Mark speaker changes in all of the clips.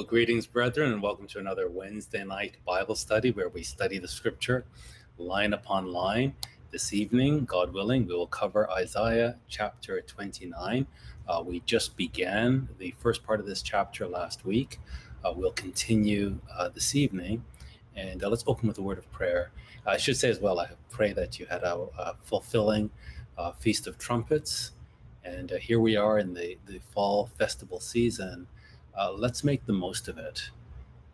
Speaker 1: Well, greetings, brethren, and welcome to another Wednesday night Bible study where we study the scripture line upon line. This evening, God willing, we will cover Isaiah chapter 29. Uh, we just began the first part of this chapter last week. Uh, we'll continue uh, this evening. And uh, let's open with a word of prayer. I should say as well, I pray that you had a, a fulfilling uh, Feast of Trumpets. And uh, here we are in the, the fall festival season uh, let's make the most of it.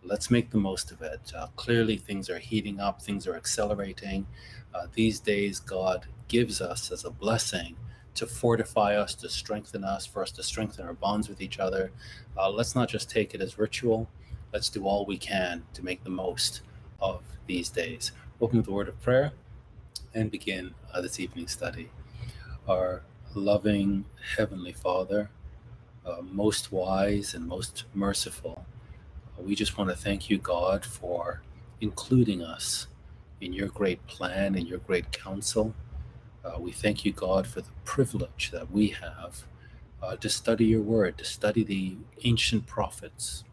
Speaker 1: Let's make the most of it. Uh, clearly, things are heating up, things are accelerating. Uh, these days, God gives us as a blessing to fortify us, to strengthen us, for us to strengthen our bonds with each other. Uh, let's not just take it as ritual. Let's do all we can to make the most of these days. Open with the word of prayer and begin uh, this evening study. Our loving Heavenly Father, uh, most wise and most merciful. Uh, we just want to thank you, God, for including us in your great plan and your great counsel. Uh, we thank you, God, for the privilege that we have uh, to study your word, to study the ancient prophets,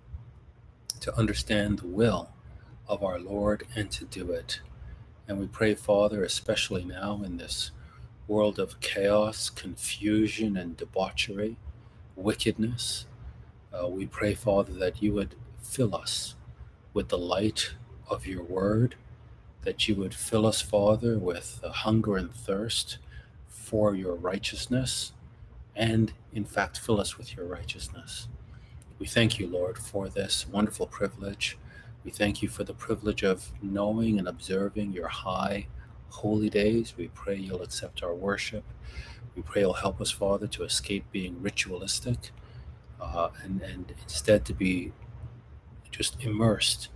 Speaker 1: to understand the will of our Lord and to do it. And we pray, Father, especially now in this world of chaos, confusion, and debauchery wickedness. Uh, we pray, Father, that you would fill us with the light of your word, that you would fill us, Father, with hunger and thirst for your righteousness, and in fact, fill us with your righteousness. We thank you, Lord, for this wonderful privilege. We thank you for the privilege of knowing and observing your high, holy days. We pray you'll accept our worship. We pray you'll help us, Father, to escape being ritualistic uh, and, and instead to be just immersed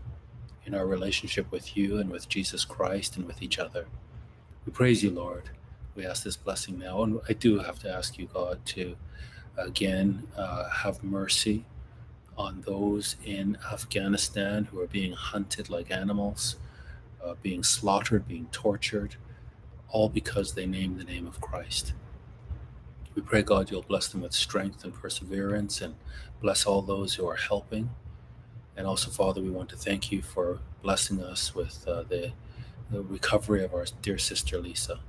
Speaker 1: in our relationship with you and with Jesus Christ and with each other. We praise you, Lord. We ask this blessing now. And I do have to ask you, God, to again uh, have mercy on those in Afghanistan who are being hunted like animals, uh, being slaughtered, being tortured, all because they name the name of Christ. We pray, God, you'll bless them with strength and perseverance and bless all those who are helping. And also, Father, we want to thank you for blessing us with uh, the, the recovery of our dear sister Lisa.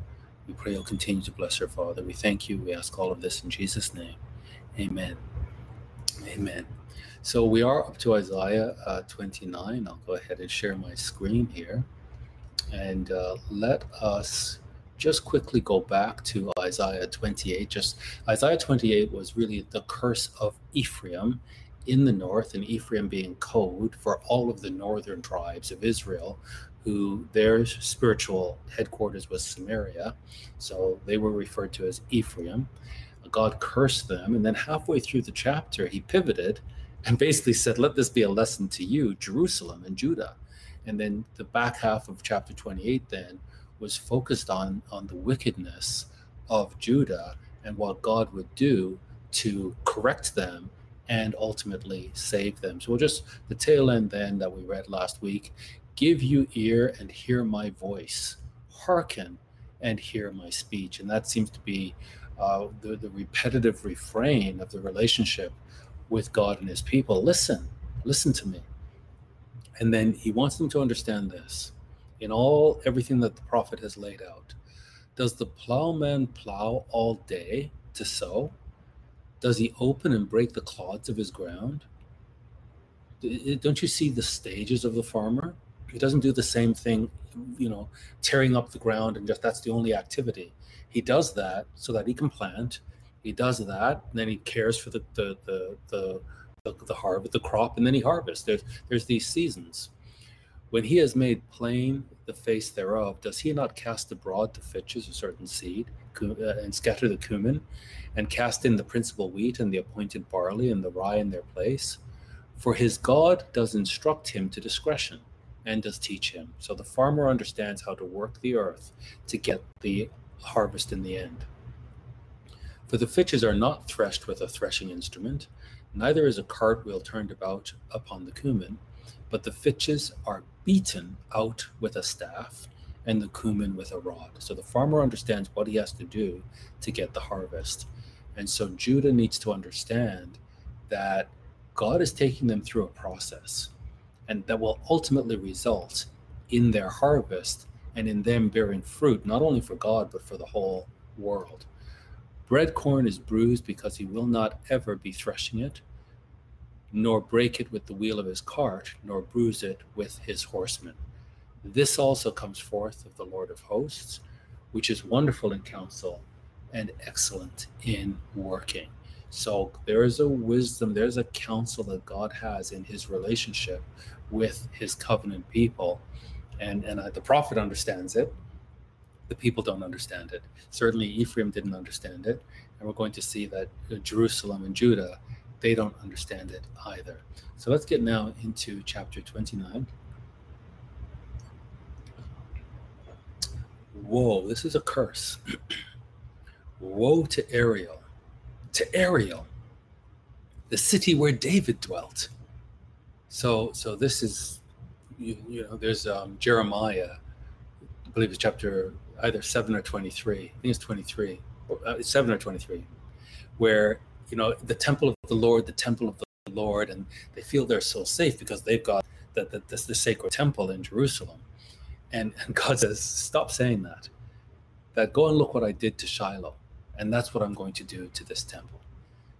Speaker 1: We pray you'll continue to bless her, Father. We thank you. We ask all of this in Jesus' name. Amen. Amen. So we are up to Isaiah uh, 29. I'll go ahead and share my screen here. And uh, let us just quickly go back to Isaiah 28. Just Isaiah 28 was really the curse of Ephraim in the north, and Ephraim being code for all of the northern tribes of Israel, who their spiritual headquarters was Samaria. So they were referred to as Ephraim. God cursed them, and then halfway through the chapter, he pivoted and basically said, Let this be a lesson to you, Jerusalem and Judah. And then the back half of chapter 28 then was focused on on the wickedness of Judah and what God would do to correct them and ultimately save them. So we'll just the tail end then that we read last week, give you ear and hear my voice, hearken and hear my speech. And that seems to be uh, the, the repetitive refrain of the relationship with God and his people. Listen, listen to me. And then he wants them to understand this in all everything that the prophet has laid out. Does the plowman plow all day to sow? Does he open and break the clods of his ground? Don't you see the stages of the farmer? He doesn't do the same thing, you know, tearing up the ground and just that's the only activity. He does that so that he can plant. He does that, and then he cares for the the the the, the, the harvest, the crop, and then he harvests. There's there's these seasons. When he has made plain the face thereof, does he not cast abroad the fitches, a certain seed, uh, and scatter the cumin, and cast in the principal wheat and the appointed barley and the rye in their place? For his God does instruct him to discretion and does teach him. So the farmer understands how to work the earth to get the harvest in the end. For the fitches are not threshed with a threshing instrument, neither is a cartwheel turned about upon the cumin but the fitches are beaten out with a staff and the cumin with a rod. So the farmer understands what he has to do to get the harvest. And so Judah needs to understand that God is taking them through a process, and that will ultimately result in their harvest and in them bearing fruit, not only for God, but for the whole world. Bread corn is bruised because he will not ever be threshing it, nor break it with the wheel of his cart, nor bruise it with his horsemen. This also comes forth of the Lord of hosts, which is wonderful in counsel and excellent in working. So there is a wisdom, there's a counsel that God has in his relationship with his covenant people. And, and uh, the prophet understands it. The people don't understand it. Certainly, Ephraim didn't understand it. And we're going to see that uh, Jerusalem and Judah, they don't understand it either. So let's get now into chapter 29. Whoa, this is a curse. Woe to Ariel, to Ariel, the city where David dwelt. So, so this is, you, you know, there's um, Jeremiah, I believe it's chapter either seven or twenty-three. I think it's twenty-three, uh, seven or twenty-three, where you know the temple of the Lord, the temple of the Lord, and they feel they're so safe because they've got the the, the, the sacred temple in Jerusalem, and, and God says, stop saying that. That go and look what I did to Shiloh and that's what I'm going to do to this temple.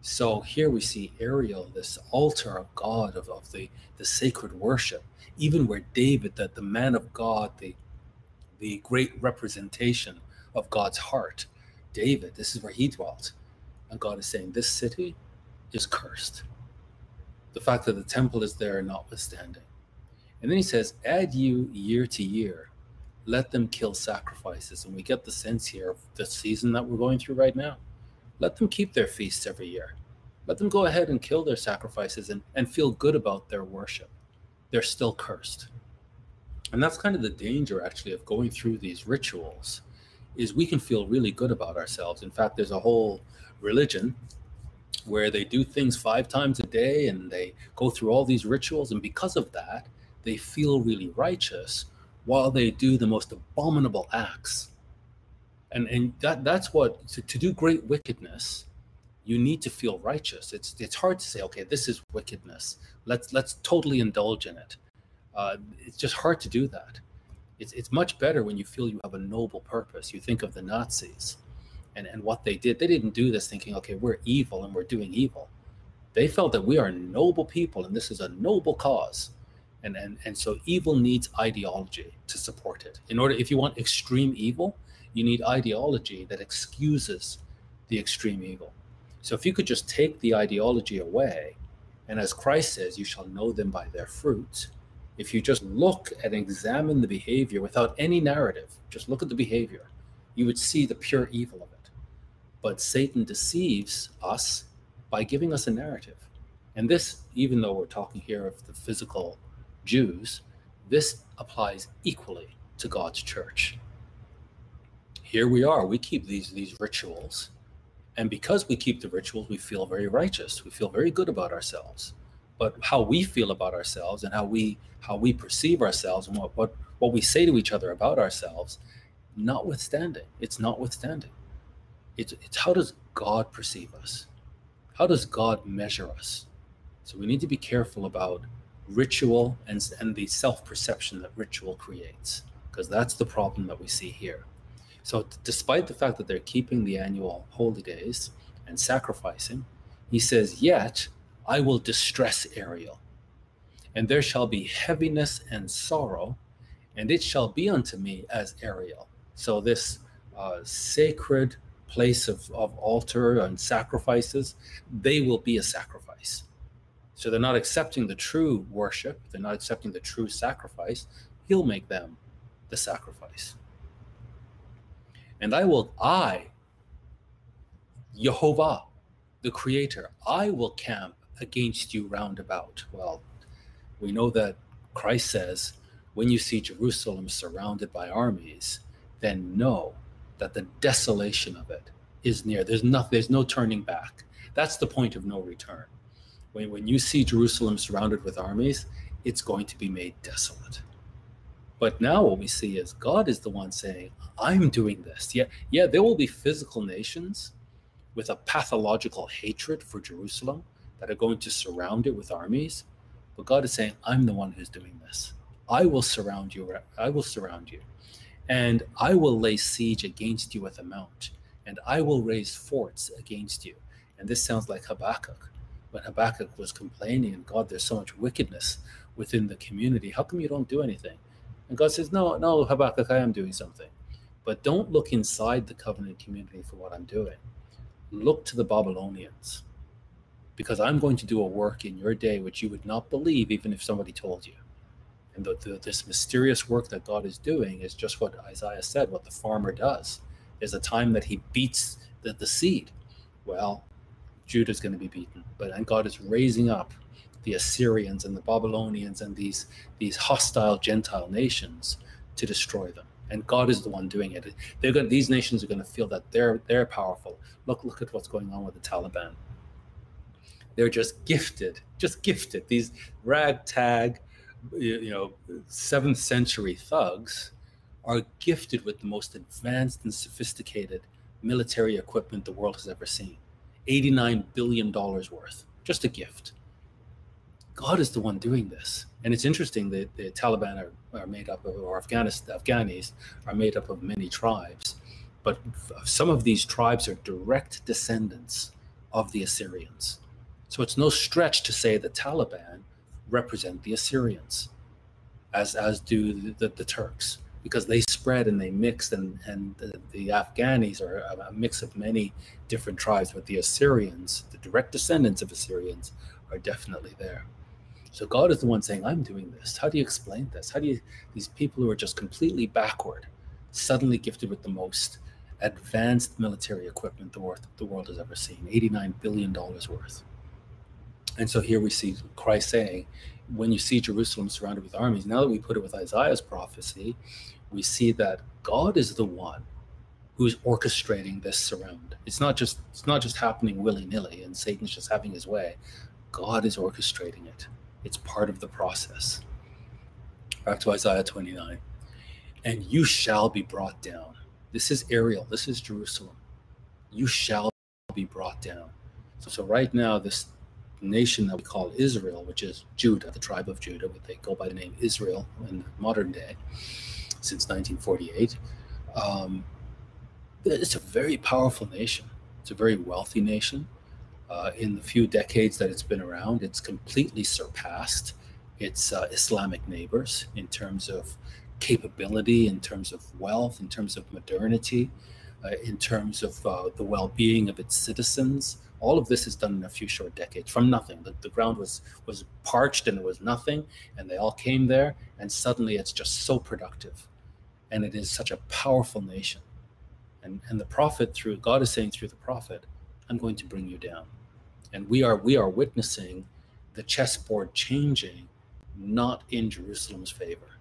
Speaker 1: So here we see Ariel, this altar of God, of, of the, the sacred worship, even where David, that the man of God, the, the great representation of God's heart, David, this is where he dwelt. And God is saying, This city is cursed. The fact that the temple is there, notwithstanding. And then he says, Add you year to year let them kill sacrifices. And we get the sense here of the season that we're going through right now. Let them keep their feasts every year. Let them go ahead and kill their sacrifices and, and feel good about their worship. They're still cursed. And that's kind of the danger actually of going through these rituals is we can feel really good about ourselves. In fact, there's a whole religion where they do things five times a day and they go through all these rituals and because of that, they feel really righteous while they do the most abominable acts. And, and that, that's what, to, to do great wickedness, you need to feel righteous. It's, it's hard to say, okay, this is wickedness. Let's, let's totally indulge in it. Uh, it's just hard to do that. It's, it's much better when you feel you have a noble purpose. You think of the Nazis and, and what they did. They didn't do this thinking, okay, we're evil and we're doing evil. They felt that we are noble people and this is a noble cause and and and so evil needs ideology to support it in order if you want extreme evil you need ideology that excuses the extreme evil so if you could just take the ideology away and as christ says you shall know them by their fruits if you just look and examine the behavior without any narrative just look at the behavior you would see the pure evil of it but satan deceives us by giving us a narrative and this even though we're talking here of the physical Jews, this applies equally to God's church. Here we are, we keep these, these rituals. And because we keep the rituals, we feel very righteous. We feel very good about ourselves. But how we feel about ourselves and how we how we perceive ourselves and what, what, what we say to each other about ourselves, notwithstanding, it's notwithstanding. It's, it's how does God perceive us? How does God measure us? So we need to be careful about ritual and, and the self perception that ritual creates, because that's the problem that we see here. So, t- despite the fact that they're keeping the annual holy days and sacrificing, he says, Yet I will distress Ariel, and there shall be heaviness and sorrow, and it shall be unto me as Ariel. So, this uh, sacred place of, of altar and sacrifices, they will be a sacrifice. So they're not accepting the true worship, they're not accepting the true sacrifice. He'll make them the sacrifice. And I will, I, Jehovah, the Creator, I will camp against you round about. Well, we know that Christ says, when you see Jerusalem surrounded by armies, then know that the desolation of it is near. There's nothing, there's no turning back. That's the point of no return. When, when you see Jerusalem surrounded with armies, it's going to be made desolate. But now what we see is God is the one saying, I'm doing this. Yeah, yeah, there will be physical nations with a pathological hatred for Jerusalem. that are going to surround it with armies. But God is saying, I'm the one who's doing this. I will surround you. I will surround you. And I will lay siege against you with a mount. And I will raise forts against you. And this sounds like Habakkuk. When Habakkuk was complaining, and God, there's so much wickedness within the community. How come you don't do anything? And God says, No, no, Habakkuk, I am doing something. But don't look inside the covenant community for what I'm doing. Look to the Babylonians because I'm going to do a work in your day which you would not believe even if somebody told you. And the, the, this mysterious work that God is doing is just what Isaiah said, what the farmer does. Is a time that he beats the, the seed. Well, Judah's going to be beaten, but and God is raising up the Assyrians and the Babylonians and these these hostile Gentile nations to destroy them. And God is the one doing it. They're going, these nations are going to feel that they're they're powerful. Look look at what's going on with the Taliban they're just gifted, just gifted. These ragtag, you know, seventh century thugs are gifted with the most advanced and sophisticated military equipment the world has ever seen. $89 billion worth, just a gift. God is the one doing this. And it's interesting that the Taliban are, are made up of, or Afghanis, Afghanis are made up of many tribes. But some of these tribes are direct descendants of the Assyrians. So it's no stretch to say the Taliban represent the Assyrians, as as do the, the, the Turks, because they spread and they mixed, and and the, the Afghanis are a mix of many different tribes, but the Assyrians, the direct descendants of Assyrians, are definitely there. So God is the one saying, "I'm doing this." How do you explain this? How do you these people who are just completely backward, suddenly gifted with the most advanced military equipment the world the world has ever seen, eighty-nine billion dollars worth? And so here we see Christ saying, when you see Jerusalem surrounded with armies, now that we put it with Isaiah's prophecy, we see that God is the one who's orchestrating this surround. It's not just it's not just happening willy-nilly and Satan's just having his way. God is orchestrating it. It's part of the process. Back to Isaiah 29. And you shall be brought down. This is Ariel. This is Jerusalem. You shall be brought down. So, so right now, this nation that we call Israel, which is Judah, the tribe of Judah, but they go by the name Israel in modern day since 1948. Um, it's a very powerful nation. It's a very wealthy nation. Uh, in the few decades that it's been around, it's completely surpassed its uh, Islamic neighbors in terms of capability, in terms of wealth, in terms of modernity, uh, in terms of uh, the well being of its citizens. All of this is done in a few short decades from nothing. The, the ground was was parched and there was nothing, and they all came there, and suddenly it's just so productive, and it is such a powerful nation. And and the prophet through God is saying through the prophet, I'm going to bring you down, and we are we are witnessing the chessboard changing, not in Jerusalem's favor,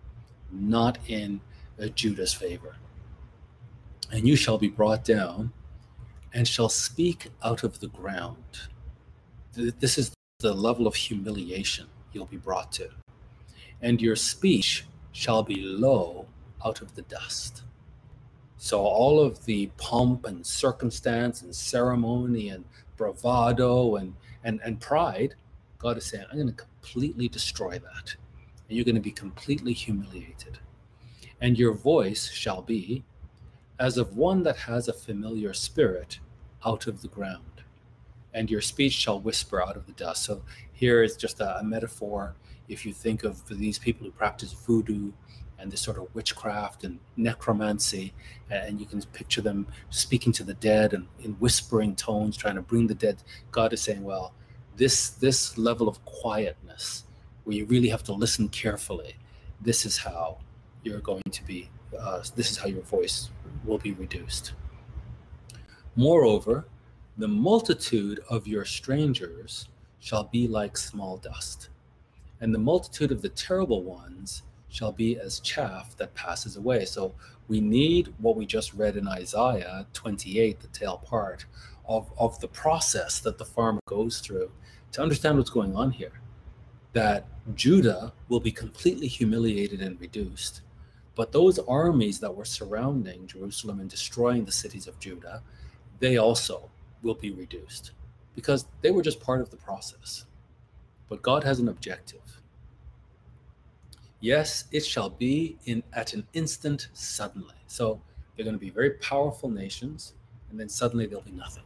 Speaker 1: not in uh, Judah's favor. And you shall be brought down and shall speak out of the ground. This is the level of humiliation you'll be brought to. And your speech shall be low out of the dust. So, all of the pomp and circumstance and ceremony and bravado and, and, and pride, God is saying, I'm going to completely destroy that. And you're going to be completely humiliated. And your voice shall be as of one that has a familiar spirit out of the ground, and your speech shall whisper out of the dust. So here is just a, a metaphor. If you think of these people who practice voodoo and this sort of witchcraft and necromancy, and you can picture them speaking to the dead and in whispering tones, trying to bring the dead. God is saying, well, this this level of quietness, where you really have to listen carefully, this is how you're going to be uh, this is how your voice will be reduced. Moreover, the multitude of your strangers shall be like small dust, and the multitude of the terrible ones shall be as chaff that passes away. So we need what we just read in Isaiah 28, the tail part of, of the process that the farmer goes through to understand what's going on here. That Judah will be completely humiliated and reduced but those armies that were surrounding Jerusalem and destroying the cities of Judah, they also will be reduced because they were just part of the process. But God has an objective. Yes, it shall be in at an instant suddenly. So they're going to be very powerful nations, and then suddenly they'll be nothing.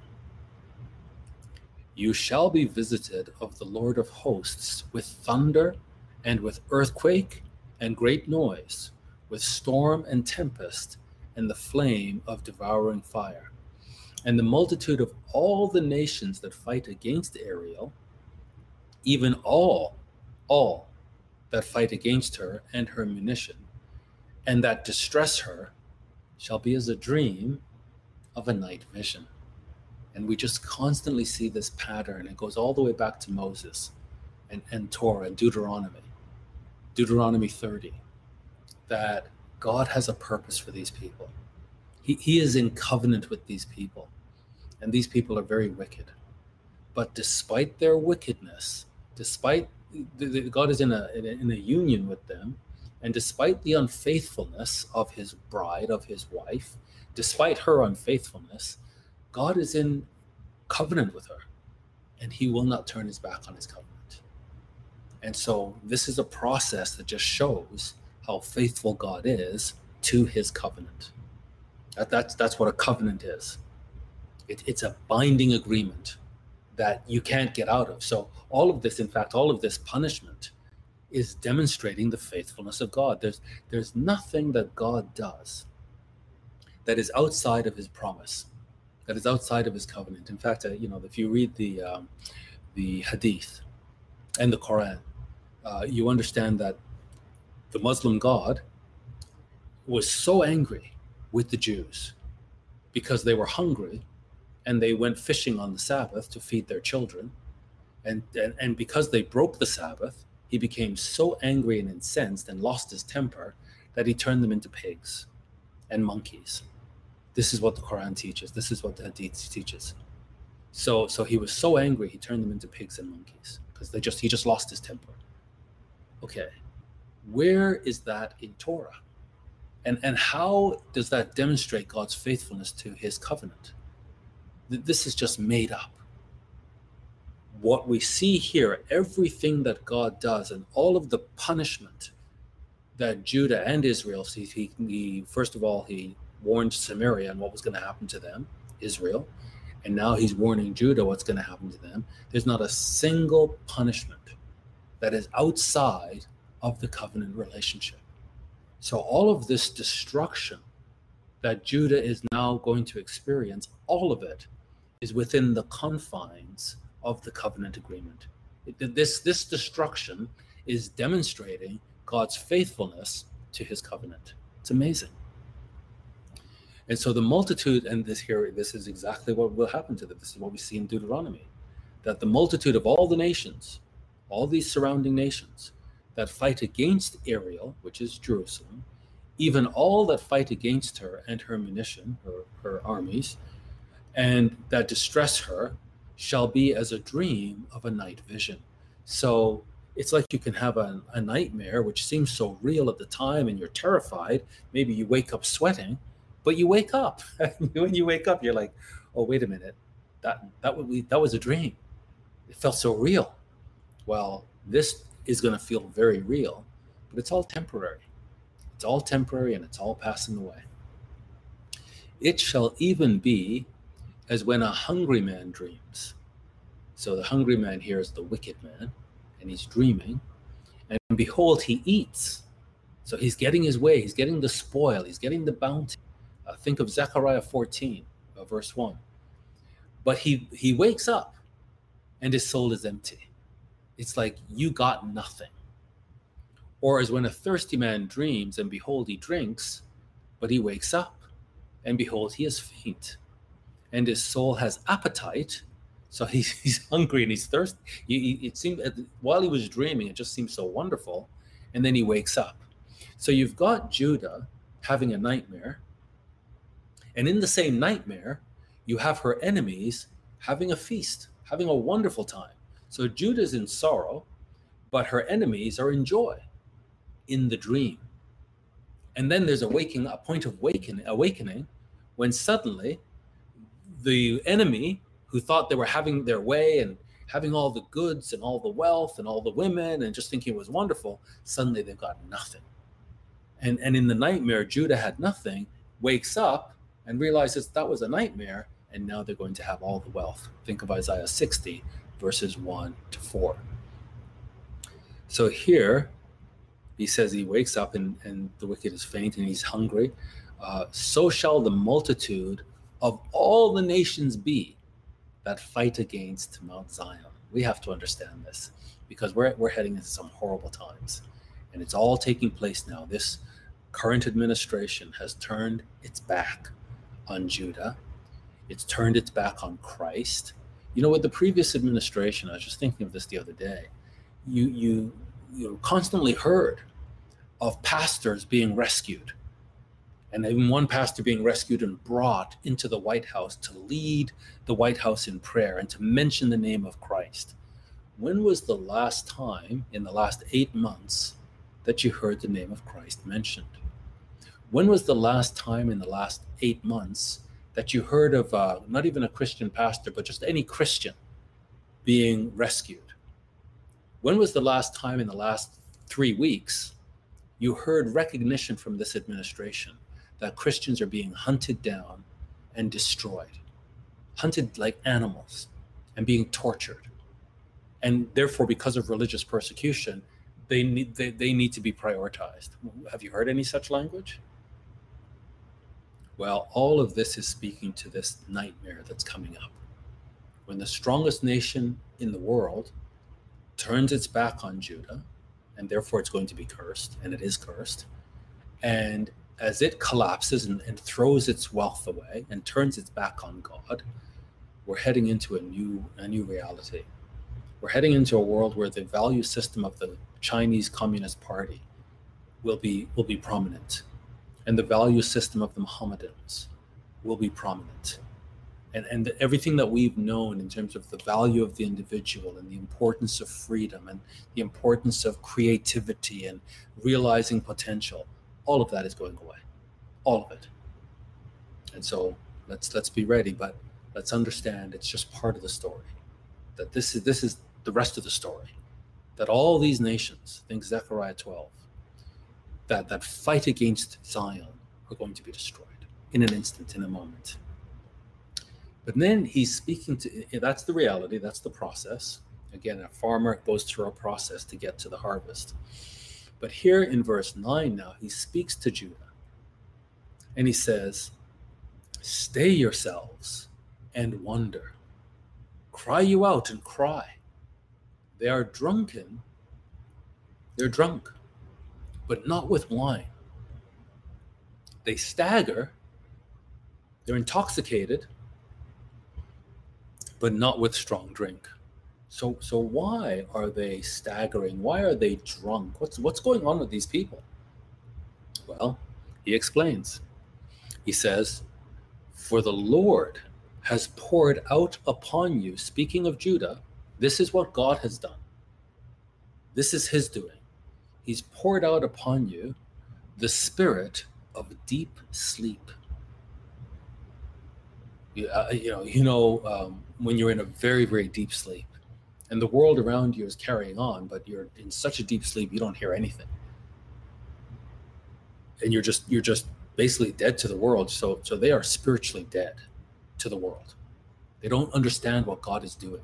Speaker 1: You shall be visited of the Lord of hosts with thunder and with earthquake and great noise, with storm and tempest and the flame of devouring fire. And the multitude of all the nations that fight against Ariel, even all, all that fight against her and her munition, and that distress her, shall be as a dream of a night vision. And we just constantly see this pattern. It goes all the way back to Moses and, and Torah and Deuteronomy, Deuteronomy 30, that God has a purpose for these people. He, he is in covenant with these people, and these people are very wicked. But despite their wickedness, despite the, the, God is in a, in a in a union with them, and despite the unfaithfulness of his bride, of his wife, despite her unfaithfulness, God is in covenant with her, and he will not turn his back on his covenant. And so, this is a process that just shows how faithful God is to his covenant. That, that's, that's what a covenant is it, it's a binding agreement that you can't get out of. So, all of this, in fact, all of this punishment is demonstrating the faithfulness of God. There's, there's nothing that God does that is outside of his promise that is outside of his covenant. In fact, uh, you know, if you read the um, the Hadith and the Quran, uh, you understand that the Muslim God was so angry with the Jews because they were hungry and they went fishing on the Sabbath to feed their children. And, and, and because they broke the Sabbath, he became so angry and incensed and lost his temper that he turned them into pigs and monkeys. This is what the Quran teaches. This is what the Hadith teaches. So, so he was so angry he turned them into pigs and monkeys because they just he just lost his temper. Okay, where is that in Torah? And and how does that demonstrate God's faithfulness to His covenant? This is just made up. What we see here, everything that God does, and all of the punishment that Judah and Israel see, he, he first of all he warned Samaria and what was going to happen to them, Israel, and now he's warning Judah what's going to happen to them. There's not a single punishment that is outside of the covenant relationship. So, all of this destruction that Judah is now going to experience, all of it is within the confines of the covenant agreement. This, this destruction is demonstrating God's faithfulness to his covenant. It's amazing. And so the multitude, and this here, this is exactly what will happen to them. This is what we see in Deuteronomy that the multitude of all the nations, all these surrounding nations that fight against Ariel, which is Jerusalem, even all that fight against her and her munition, her, her armies, and that distress her, shall be as a dream of a night vision. So it's like you can have a, a nightmare which seems so real at the time and you're terrified. Maybe you wake up sweating but you wake up. when you wake up, you're like, oh, wait a minute. That that would be, that was a dream. It felt so real. Well, this is going to feel very real, but it's all temporary. It's all temporary and it's all passing away. It shall even be as when a hungry man dreams. So the hungry man here is the wicked man, and he's dreaming. And behold, he eats. So he's getting his way, he's getting the spoil, he's getting the bounty. Uh, think of Zechariah 14, uh, verse 1. But he, he wakes up and his soul is empty. It's like you got nothing. Or as when a thirsty man dreams and behold, he drinks, but he wakes up and behold, he is faint. And his soul has appetite. So he's, he's hungry and he's thirsty. He, it seemed uh, while he was dreaming, it just seemed so wonderful. And then he wakes up. So you've got Judah having a nightmare and in the same nightmare, you have her enemies having a feast, having a wonderful time. So Judah's in sorrow, but her enemies are in joy in the dream. And then there's a waking, a point of wakening, awakening when suddenly the enemy who thought they were having their way and having all the goods and all the wealth and all the women and just thinking it was wonderful, suddenly they've got nothing. And, and in the nightmare, Judah had nothing, wakes up and realizes that was a nightmare, and now they're going to have all the wealth. Think of Isaiah 60, verses 1 to 4. So here, he says he wakes up and, and the wicked is faint and he's hungry. Uh, so shall the multitude of all the nations be that fight against Mount Zion. We have to understand this because we're, we're heading into some horrible times. And it's all taking place now. This current administration has turned its back on Judah, it's turned its back on Christ. You know, with the previous administration, I was just thinking of this the other day. You, you, you constantly heard of pastors being rescued and even one pastor being rescued and brought into the White House to lead the White House in prayer and to mention the name of Christ. When was the last time in the last eight months that you heard the name of Christ mentioned? When was the last time in the last eight months that you heard of uh, not even a Christian pastor, but just any Christian being rescued? When was the last time in the last three weeks you heard recognition from this administration that Christians are being hunted down and destroyed, hunted like animals and being tortured. And therefore, because of religious persecution, they need, they, they need to be prioritized. Have you heard any such language? Well, all of this is speaking to this nightmare that's coming up. When the strongest nation in the world turns its back on Judah, and therefore it's going to be cursed, and it is cursed, and as it collapses and, and throws its wealth away and turns its back on God, we're heading into a new a new reality. We're heading into a world where the value system of the Chinese Communist Party will be will be prominent, and the value system of the Mohammedans will be prominent, and and everything that we've known in terms of the value of the individual and the importance of freedom and the importance of creativity and realizing potential all of that is going away. All of it. And so let's let's be ready but let's understand it's just part of the story that this is this is the rest of the story that all these nations think zechariah 12 that that fight against zion are going to be destroyed in an instant in a moment but then he's speaking to eh, that's the reality that's the process again a farmer goes through a process to get to the harvest but here in verse 9 now, he speaks to Judah and he says, Stay yourselves and wonder. Cry you out and cry. They are drunken. They're drunk, but not with wine. They stagger. They're intoxicated, but not with strong drink. So so why are they staggering? Why are they drunk? What's what's going on with these people? Well, he explains. He says, "For the Lord has poured out upon you, speaking of Judah, this is what God has done. This is his doing. He's poured out upon you the spirit of deep sleep. You, uh, you know, you know um, when you're in a very, very deep sleep, and the world around you is carrying on, but you're in such a deep sleep you don't hear anything, and you're just you're just basically dead to the world. So so they are spiritually dead to the world. They don't understand what God is doing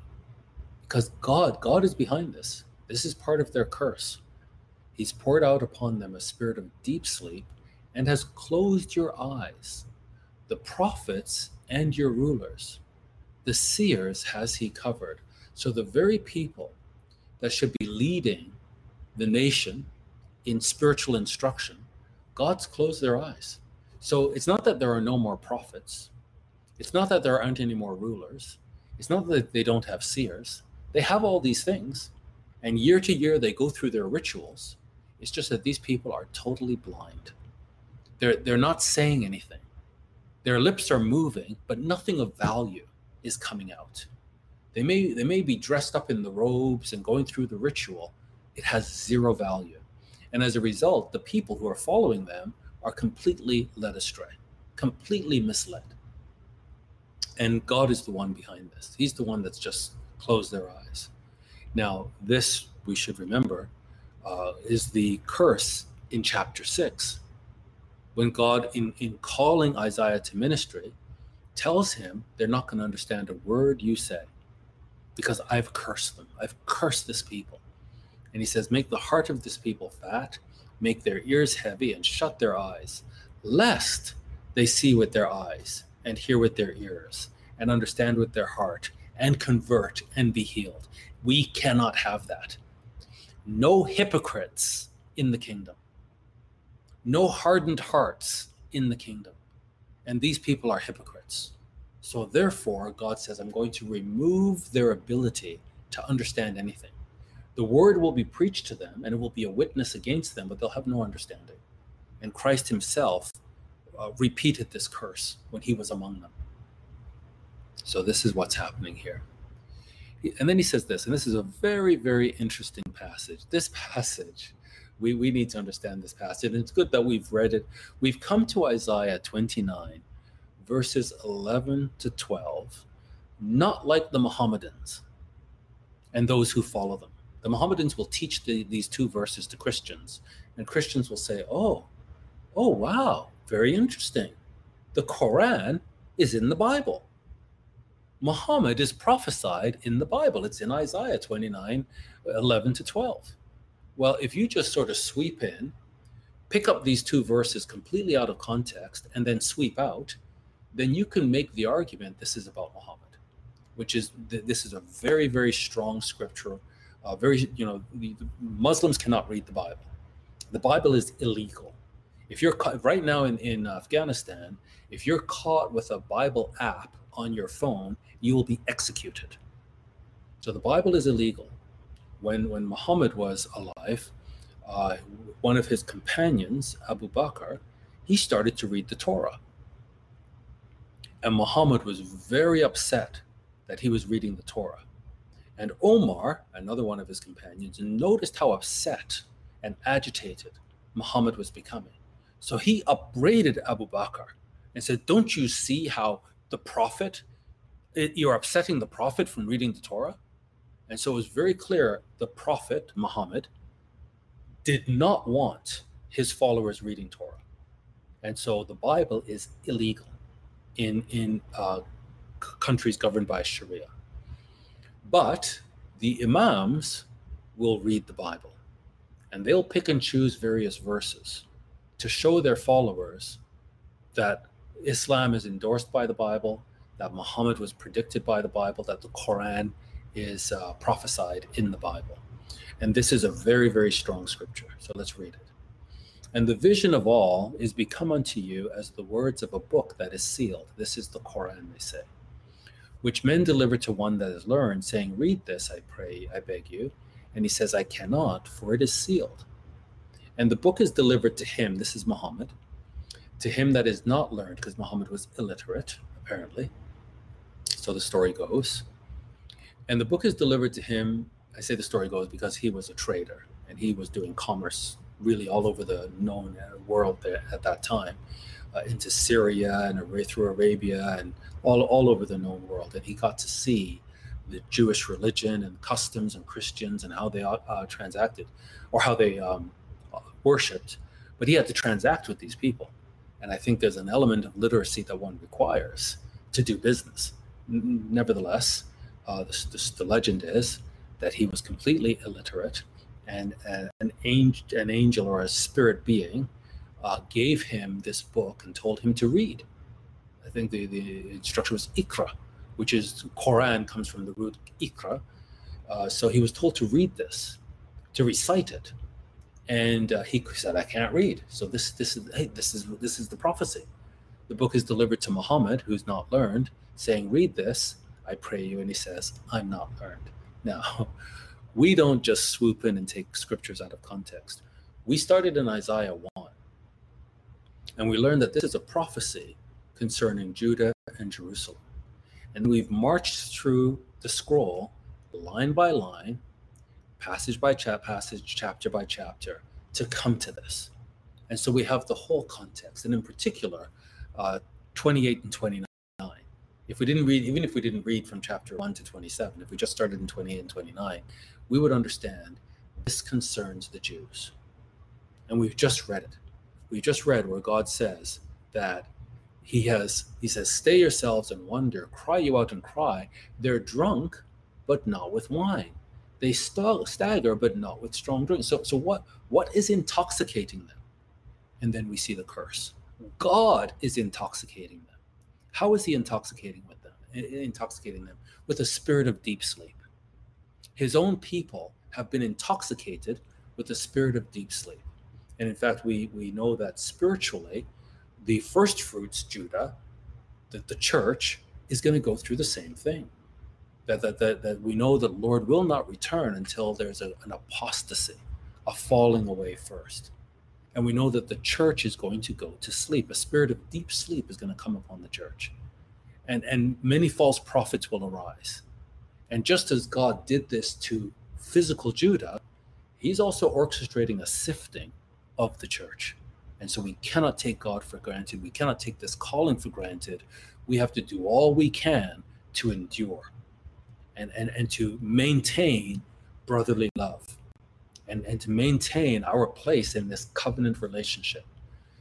Speaker 1: because God God is behind this. This is part of their curse. He's poured out upon them a spirit of deep sleep and has closed your eyes. The prophets and your rulers, the seers has he covered so the very people that should be leading the nation in spiritual instruction, God's closed their eyes. So it's not that there are no more prophets. It's not that there aren't any more rulers. It's not that they don't have seers. They have all these things. And year to year, they go through their rituals. It's just that these people are totally blind. They're, they're not saying anything. Their lips are moving, but nothing of value is coming out. They may they may be dressed up in the robes and going through the ritual. It has zero value. And as a result, the people who are following them are completely led astray, completely misled. And God is the one behind this. He's the one that's just closed their eyes. Now, this we should remember uh, is the curse in chapter 6 when God, in, in calling Isaiah to ministry, tells him they're not going to understand a word you say because I've cursed them. I've cursed this people. And he says, Make the heart of this people fat, make their ears heavy, and shut their eyes, lest they see with their eyes, and hear with their ears, and understand with their heart, and convert and be healed. We cannot have that. No hypocrites in the kingdom no hardened hearts in the kingdom. And these people are hypocrites. So therefore, God says, I'm going to remove their ability to understand anything. The word will be preached to them and it will be a witness against them, but they'll have no understanding. And Christ himself uh, repeated this curse when he was among them. So this is what's happening here. And then he says this, and this is a very, very interesting passage. This passage we, we need to understand this passage. And it's good that we've read it. We've come to Isaiah 29, verses 11 to 12, not like the Mohammedans and those who follow them. The Mohammedans will teach the, these two verses to Christians, and Christians will say, Oh, oh, wow, very interesting. The Quran is in the Bible. Muhammad is prophesied in the Bible. It's in Isaiah 29, 11 to 12. Well, if you just sort of sweep in, pick up these two verses completely out of context, and then sweep out, then you can make the argument this is about Muhammad, which is this is a very very strong scripture. Uh, very you know the, the Muslims cannot read the Bible. The Bible is illegal. If you're caught, right now in in Afghanistan, if you're caught with a Bible app on your phone, you will be executed. So the Bible is illegal when when Muhammad was alive, uh, one of his companions, Abu Bakr, he started to read the Torah. And Muhammad was very upset that he was reading the Torah. And Omar, another one of his companions, noticed how upset and agitated Muhammad was becoming. So he upbraided Abu Bakr and said, Don't you see how the Prophet, you're upsetting the Prophet from reading the Torah? And so it was very clear the Prophet Muhammad did not want his followers reading Torah. And so the Bible is illegal in, in uh, countries governed by Sharia. But the Imams will read the Bible and they'll pick and choose various verses to show their followers that Islam is endorsed by the Bible, that Muhammad was predicted by the Bible, that the Quran is uh, prophesied in the Bible. And this is a very, very strong scripture. So let's read it. And the vision of all is become unto you as the words of a book that is sealed. This is the Quran, they say, which men deliver to one that is learned, saying, Read this, I pray, I beg you. And he says, I cannot, for it is sealed. And the book is delivered to him, this is Muhammad, to him that is not learned, because Muhammad was illiterate, apparently. So the story goes. And the book is delivered to him. I say the story goes because he was a trader and he was doing commerce really all over the known uh, world at that time, uh, into Syria and through Arabia and all, all over the known world. And he got to see the Jewish religion and customs and Christians and how they uh, uh transacted or how they um, worshipped. But he had to transact with these people. And I think there's an element of literacy that one requires to do business. N- nevertheless, uh, the, the, legend is that he was completely illiterate, and uh, an angel, an angel or a spirit being uh, gave him this book and told him to read. I think the, the instruction was ikra, which is Quran comes from the root ikra. Uh, so he was told to read this, to recite it, and uh, he said, "I can't read." So this this is hey, this is this is the prophecy. The book is delivered to Muhammad, who's not learned, saying, "Read this." I pray you. And he says, I'm not learned. Now, we don't just swoop in and take scriptures out of context. We started in Isaiah 1, and we learned that this is a prophecy concerning Judah and Jerusalem. And we've marched through the scroll line by line, passage by chap- passage, chapter by chapter, to come to this. And so we have the whole context, and in particular, uh, 28 and 29 if we didn't read, even if we didn't read from chapter 1 to 27, if we just started in 28 and 29, we would understand this concerns the Jews. And we've just read it. We've just read where God says that he has he says stay yourselves and wonder cry you out and cry they're drunk but not with wine they st- stagger but not with strong drink. So so what what is intoxicating them? And then we see the curse. God is intoxicating them. How is he intoxicating with them? Intoxicating them with a spirit of deep sleep. His own people have been intoxicated with the spirit of deep sleep. And in fact we we know that spiritually the first fruits, Judah, that the church, is going to go through the same thing. That, that, that, that we know that Lord will not return until there's a, an apostasy, a falling away first. And we know that the church is going to go to sleep. A spirit of deep sleep is going to come upon the church. And, and many false prophets will arise. And just as God did this to physical Judah, he's also orchestrating a sifting of the church. And so we cannot take God for granted. We cannot take this calling for granted. We have to do all we can to endure and, and, and to maintain brotherly love and, and to maintain our place in this covenant relationship.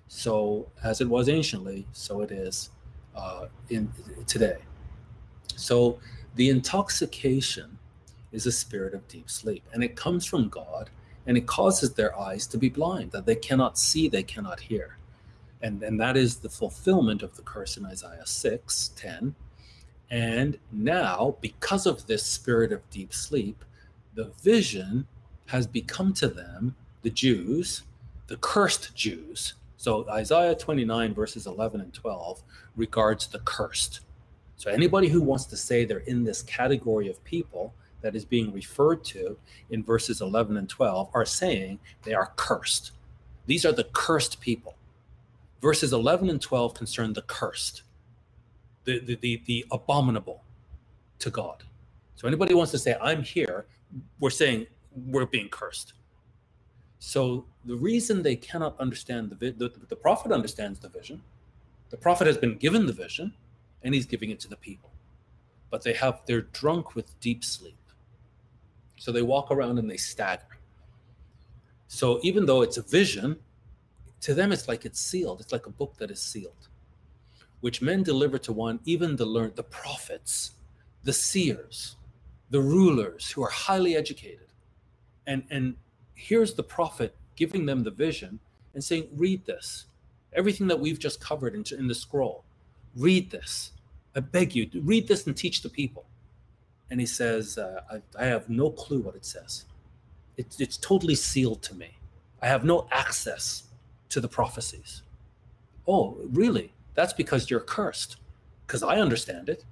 Speaker 1: So, as it was anciently, so it is uh, in today. So, the intoxication is a spirit of deep sleep, and it comes from God and it causes their eyes to be blind, that they cannot see, they cannot hear. And, and that is the fulfillment of the curse in Isaiah 6 10. And now, because of this spirit of deep sleep, the vision has become to them, the Jews, the cursed Jews. So Isaiah 29, verses 11 and 12, regards the cursed. So anybody who wants to say they're in this category of people, that is being referred to in verses 11 and 12 are saying they are cursed. These are the cursed people. Verses 11 and 12 concern the cursed, the, the, the, the abominable to God. So anybody wants to say, I'm here, we're saying we're being cursed. So the reason they cannot understand the, the, the prophet understands the vision. The prophet has been given the vision and he's giving it to the people. But they have, they're drunk with deep sleep. So they walk around and they stagger. So even though it's a vision, to them it's like it's sealed. It's like a book that is sealed, which men deliver to one, even the learned, the prophets, the seers, the rulers who are highly educated. And, and here's the prophet giving them the vision and saying, read this. Everything that we've just covered in, in the scroll, read this. I beg you, read this and teach the people and he says, uh, I, I, have no clue what it says. It, it's totally sealed to me. I have no access to the prophecies. Oh, really? That's because you're cursed. Because I understand it.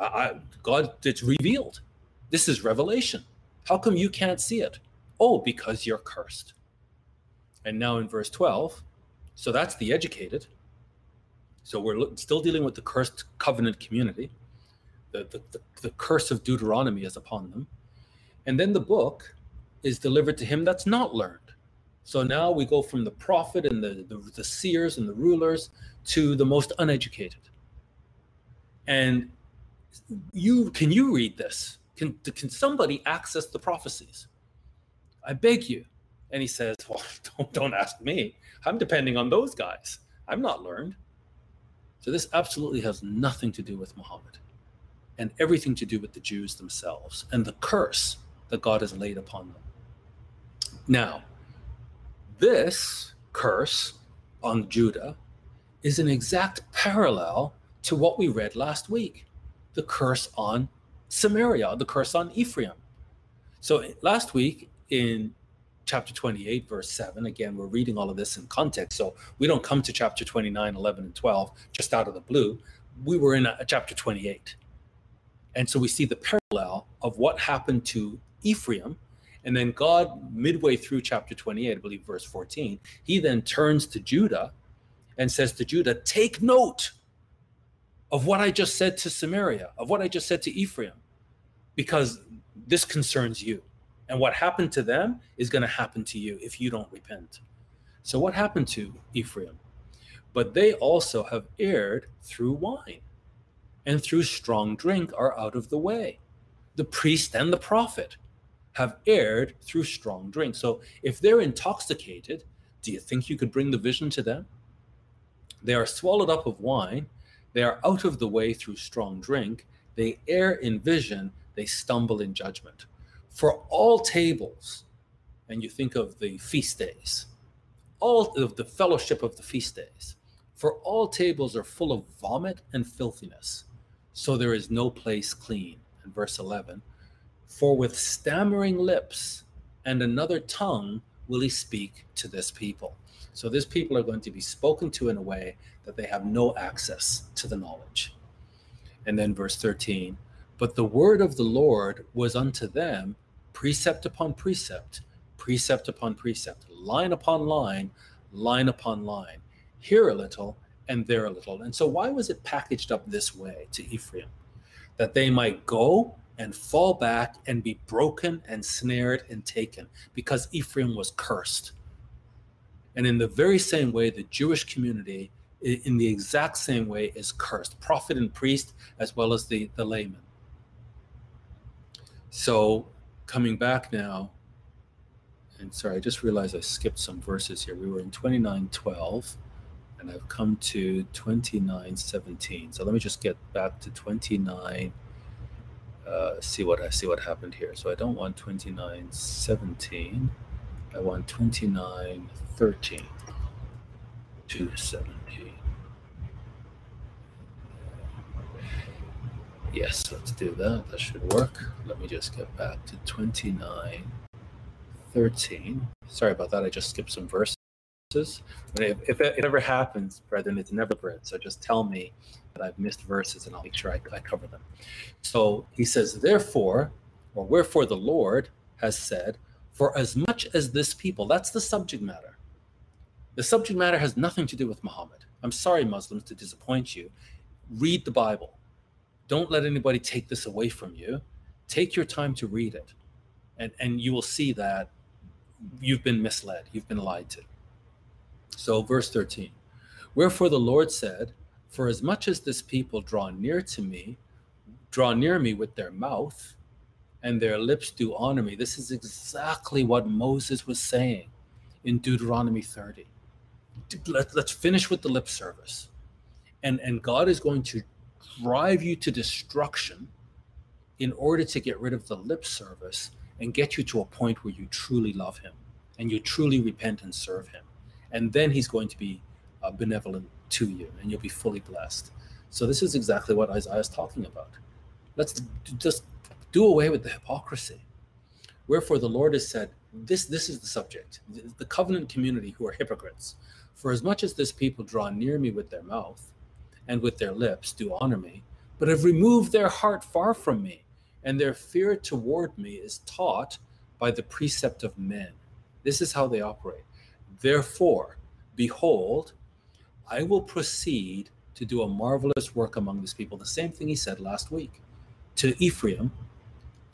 Speaker 1: I, I, God, it's revealed. This is revelation. How come you can't see it? Oh, because you're cursed. And now in verse 12, so that's the educated. So we're still dealing with the cursed covenant community the, the, the, the curse of Deuteronomy is upon them. And then the book is delivered to him that's not learned. So now we go from the prophet and the, the, the, seers and the rulers to the most uneducated. And you can you read this? Can, can somebody access the prophecies? I beg you. And he says, Well, don't, don't ask me. I'm depending on those guys. I'm not learned. So this absolutely has nothing to do with Muhammad and everything to do with the Jews themselves and the curse that God has laid upon them. Now, this curse on Judah is an exact parallel to what we read last week the curse on Samaria, the curse on Ephraim. So last week in chapter 28, verse 7, again, we're reading all of this in context. So we don't come to chapter 29, 11, and 12 just out of the blue. We were in a, a chapter 28. And so we see the parallel of what happened to Ephraim. And then God, midway through chapter 28, I believe verse 14, he then turns to Judah and says to Judah, Take note of what I just said to Samaria, of what I just said to Ephraim, because this concerns you. And what happened to them is going to happen to you if you don't repent. So, what happened to Ephraim? But they also have erred through wine. and through strong drink are out of the way. The priest and the prophet have erred through strong drink. So if they're intoxicated, do you think you could bring the vision to them? They are swallowed up of wine. They are out of the way through strong drink. They err in vision. They stumble in judgment. For all tables, and you think of the feast days, all of the fellowship of the feast days, for all tables are full of vomit and filthiness, so there is no place clean. And verse 11, for with stammering lips and another tongue will he speak to this people. So this people are going to be spoken to in a way that they have no access to the knowledge. And then verse 13, but the word of the Lord was unto them precept upon precept, precept upon precept, line upon line, line upon line, here a little and there a little. And so, why was it packaged up this way to Ephraim? That they might go and fall back and be broken and snared and taken because Ephraim was cursed. And in the very same way, the Jewish community, in the exact same way, is cursed prophet and priest, as well as the, the layman. So, coming back now, and sorry, I just realized I skipped some verses here. We were in 2912 and I've come to 2917. So let me just get back to 29 uh, see what I see what happened here. So I don't want 2917. I want 2913 to 17. Yes, let's do that. That should work. Let me just get back to 2913. Sorry about that. I just skipped some verses. If, if it ever happens, brethren, it's never bread. So just tell me that I've missed verses and I'll make sure I, I cover them. So he says, Therefore, or wherefore the Lord has said, For as much as this people, that's the subject matter. The subject matter has nothing to do with Muhammad. I'm sorry, Muslims, to disappoint you. Read the Bible. Don't let anybody take this away from you. Take your time to read it. And, and you will see that you've been misled, you've been lied to. So, verse 13 Wherefore the Lord said, For as much as this people draw near to me, draw near me with their mouth, and their lips do honor me. This is exactly what Moses was saying in Deuteronomy 30. Let, let's finish with the lip service. And, and God is going to drive you to destruction in order to get rid of the lip service and get you to a point where you truly love Him and you truly repent and serve Him and then he's going to be uh, benevolent to you and you'll be fully blessed. So this is exactly what isaiah is talking about. Let's just do away with the hypocrisy. Wherefore the lord has said this this is the subject the covenant community who are hypocrites. For as much as this people draw near me with their mouth and with their lips do honor me but have removed their heart far from me and their fear toward me is taught by the precept of men. This is how they operate Therefore, behold, I will proceed to do a marvelous work among this people. The same thing he said last week to Ephraim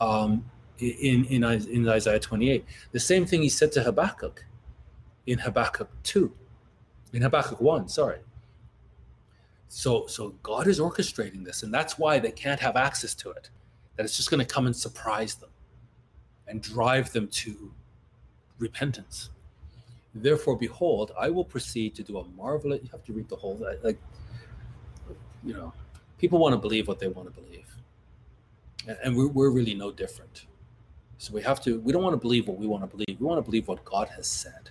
Speaker 1: um, in, in, in Isaiah 28. The same thing he said to Habakkuk in Habakkuk 2, in Habakkuk 1, sorry. So, so God is orchestrating this, and that's why they can't have access to it. That it's just going to come and surprise them and drive them to repentance. Therefore, behold, I will proceed to do a marvelous. You have to read the whole. Like, you know, people want to believe what they want to believe, and, we're, we're really no different. So we have to. We don't want to believe what we want to believe. We want to believe what God has said,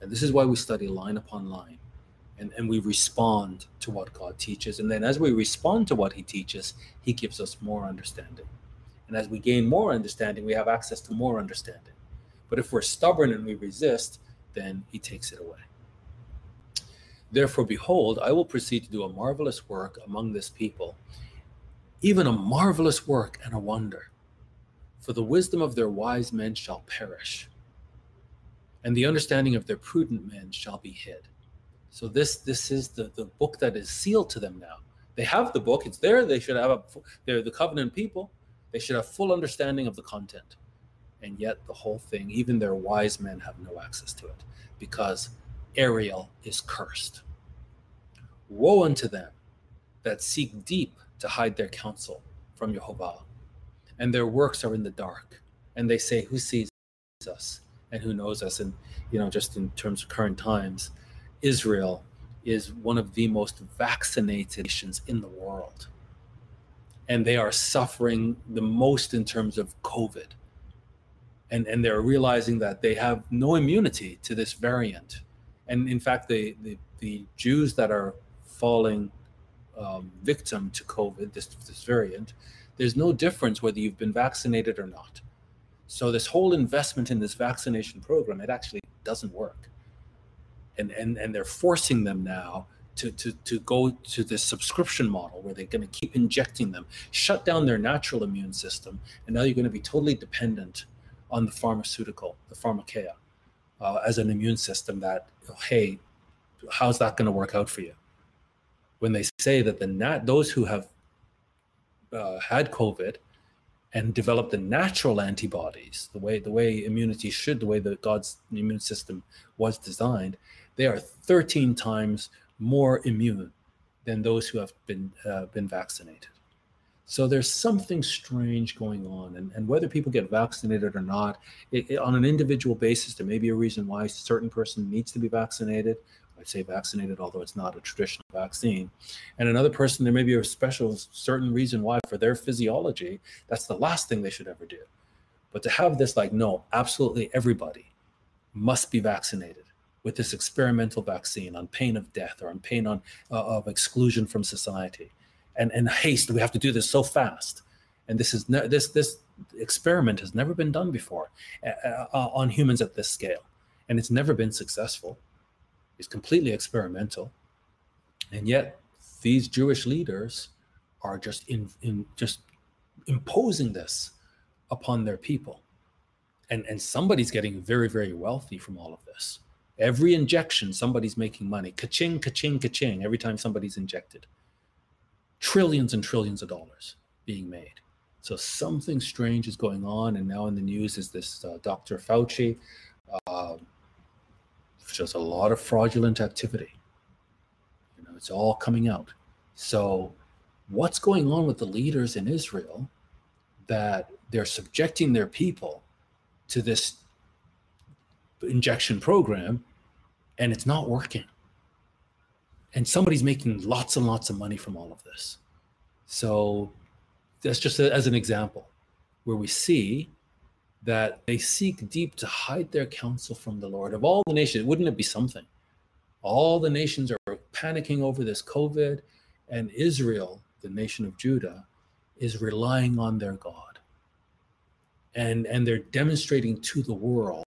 Speaker 1: and this is why we study line upon line, and and we respond to what God teaches, and then as we respond to what He teaches, He gives us more understanding, and as we gain more understanding, we have access to more understanding. But if we're stubborn and we resist, then he takes it away. Therefore, behold, I will proceed to do a marvelous work among this people, even a marvelous work and a wonder. For the wisdom of their wise men shall perish, and the understanding of their prudent men shall be hid. So this this is the, the book that is sealed to them now. They have the book; it's there. They should have a. They're the covenant people. They should have full understanding of the content and yet the whole thing, even their wise men have no access to it because Ariel is cursed. Woe unto them that seek deep to hide their counsel from Jehovah, and their works are in the dark. And they say, Who sees us and who knows us? And, you know, just in terms of current times, Israel is one of the most vaccinated nations in the world. And they are suffering the most in terms of COVID. And, and they're realizing that they have no immunity to this variant. And in fact, the, the, the Jews that are falling um, victim to COVID, this, this variant, there's no difference whether you've been vaccinated or not. So this whole investment in this vaccination program, it actually doesn't work. And, and, and they're forcing them now to, to, to go to this subscription model where they're going to keep injecting them, shut down their natural immune system, and now you're going to be totally dependent on the pharmaceutical, the pharmakeia, uh, as an immune system that, hey, how's that going to work out for you? when they say that the nat- those who have uh, had COVID and developed the natural antibodies, the way the way immunity should, the way that God's immune system was designed, they are 13 times more immune than those who have been uh, been vaccinated. So there's something strange going on, and, and whether people get vaccinated or not, it, it, on an individual basis, there may be a reason why a certain person needs to be vaccinated, I'd say vaccinated, although it's not a traditional vaccine. And another person, there may be a special certain reason why for their physiology, that's the last thing they should ever do. But to have this, like, no, absolutely everybody must be vaccinated with this experimental vaccine on pain of death or on pain on, uh, of exclusion from society. And, and haste, we have to do this so fast. And this is ne- this this experiment has never been done before uh, uh, on humans at this scale, and it's never been successful It's completely experimental. And yet these Jewish leaders are just in, in just imposing this upon their people. And, and somebody's getting very, very wealthy from all of this. Every injection, somebody's making money. Ka-ching, ka-ching, ka-ching, every time somebody's injected. Trillions and trillions of dollars being made. So something strange is going on. And now in the news is this uh, Dr. Fauci, uh, just a lot of fraudulent activity. You know, it's all coming out. So, what's going on with the leaders in Israel that they're subjecting their people to this injection program and it's not working? And somebody's making lots and lots of money from all of this. So, that's just a, as an example where we see that they seek deep to hide their counsel from the Lord. Of all the nations, wouldn't it be something? All the nations are panicking over this COVID, and Israel, the nation of Judah, is relying on their God. And, and they're demonstrating to the world